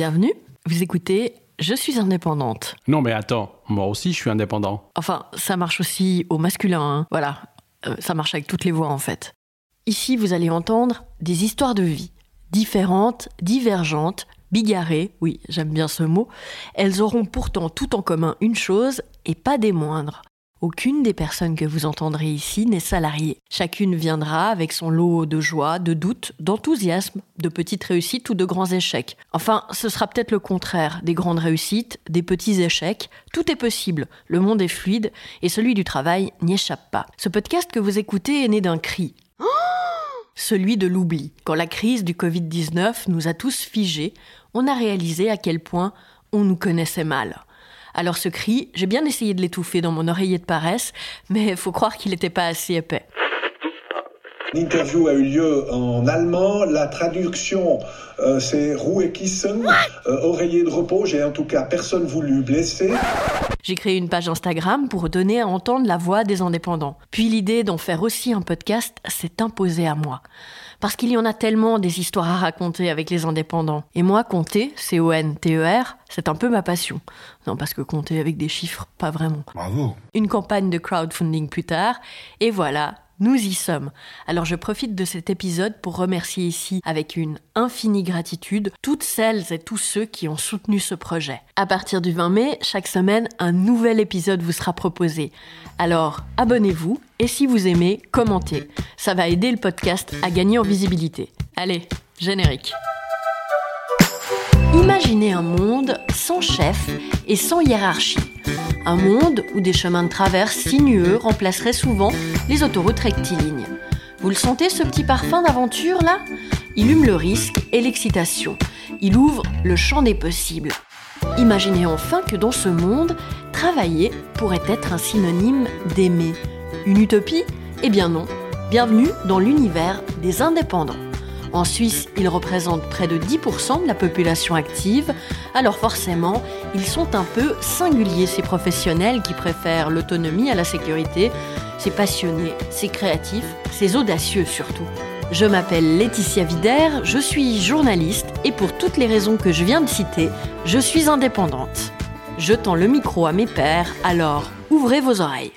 Bienvenue, vous écoutez Je suis indépendante. Non mais attends, moi aussi je suis indépendant. Enfin, ça marche aussi au masculin, hein. voilà. Euh, ça marche avec toutes les voix en fait. Ici, vous allez entendre des histoires de vie, différentes, divergentes, bigarrées, oui, j'aime bien ce mot. Elles auront pourtant tout en commun une chose, et pas des moindres. Aucune des personnes que vous entendrez ici n'est salariée. Chacune viendra avec son lot de joie, de doutes, d'enthousiasme, de petites réussites ou de grands échecs. Enfin, ce sera peut-être le contraire, des grandes réussites, des petits échecs. Tout est possible, le monde est fluide et celui du travail n'y échappe pas. Ce podcast que vous écoutez est né d'un cri. celui de l'oubli. Quand la crise du Covid-19 nous a tous figés, on a réalisé à quel point on nous connaissait mal. Alors ce cri, j'ai bien essayé de l'étouffer dans mon oreiller de paresse, mais faut croire qu'il n'était pas assez épais. L'interview a eu lieu en allemand. La traduction, euh, c'est Ruhe Kissen, euh, oreiller de repos. J'ai en tout cas personne voulu blesser. J'ai créé une page Instagram pour donner à entendre la voix des indépendants. Puis l'idée d'en faire aussi un podcast s'est imposée à moi. Parce qu'il y en a tellement des histoires à raconter avec les indépendants. Et moi, compter, C-O-N-T-E-R, c'est un peu ma passion. Non, parce que compter avec des chiffres, pas vraiment. Bravo. Une campagne de crowdfunding plus tard, et voilà, nous y sommes. Alors je profite de cet épisode pour remercier ici, avec une infinie gratitude, toutes celles et tous ceux qui ont soutenu ce projet. À partir du 20 mai, chaque semaine, un nouvel épisode vous sera proposé. Alors abonnez-vous et si vous aimez, commentez. Ça va aider le podcast à gagner en visibilité. Allez, générique. Imaginez un monde sans chef et sans hiérarchie. Un monde où des chemins de traverse sinueux remplaceraient souvent les autoroutes rectilignes. Vous le sentez ce petit parfum d'aventure là? Il hume le risque et l'excitation. Il ouvre le champ des possibles. Imaginez enfin que dans ce monde, travailler pourrait être un synonyme d'aimer. Une utopie? Eh bien non. Bienvenue dans l'univers des indépendants. En Suisse, ils représentent près de 10% de la population active, alors forcément, ils sont un peu singuliers, ces professionnels qui préfèrent l'autonomie à la sécurité. C'est passionné, c'est créatif, c'est audacieux surtout. Je m'appelle Laetitia Vider, je suis journaliste et pour toutes les raisons que je viens de citer, je suis indépendante. Je tends le micro à mes pairs, alors ouvrez vos oreilles.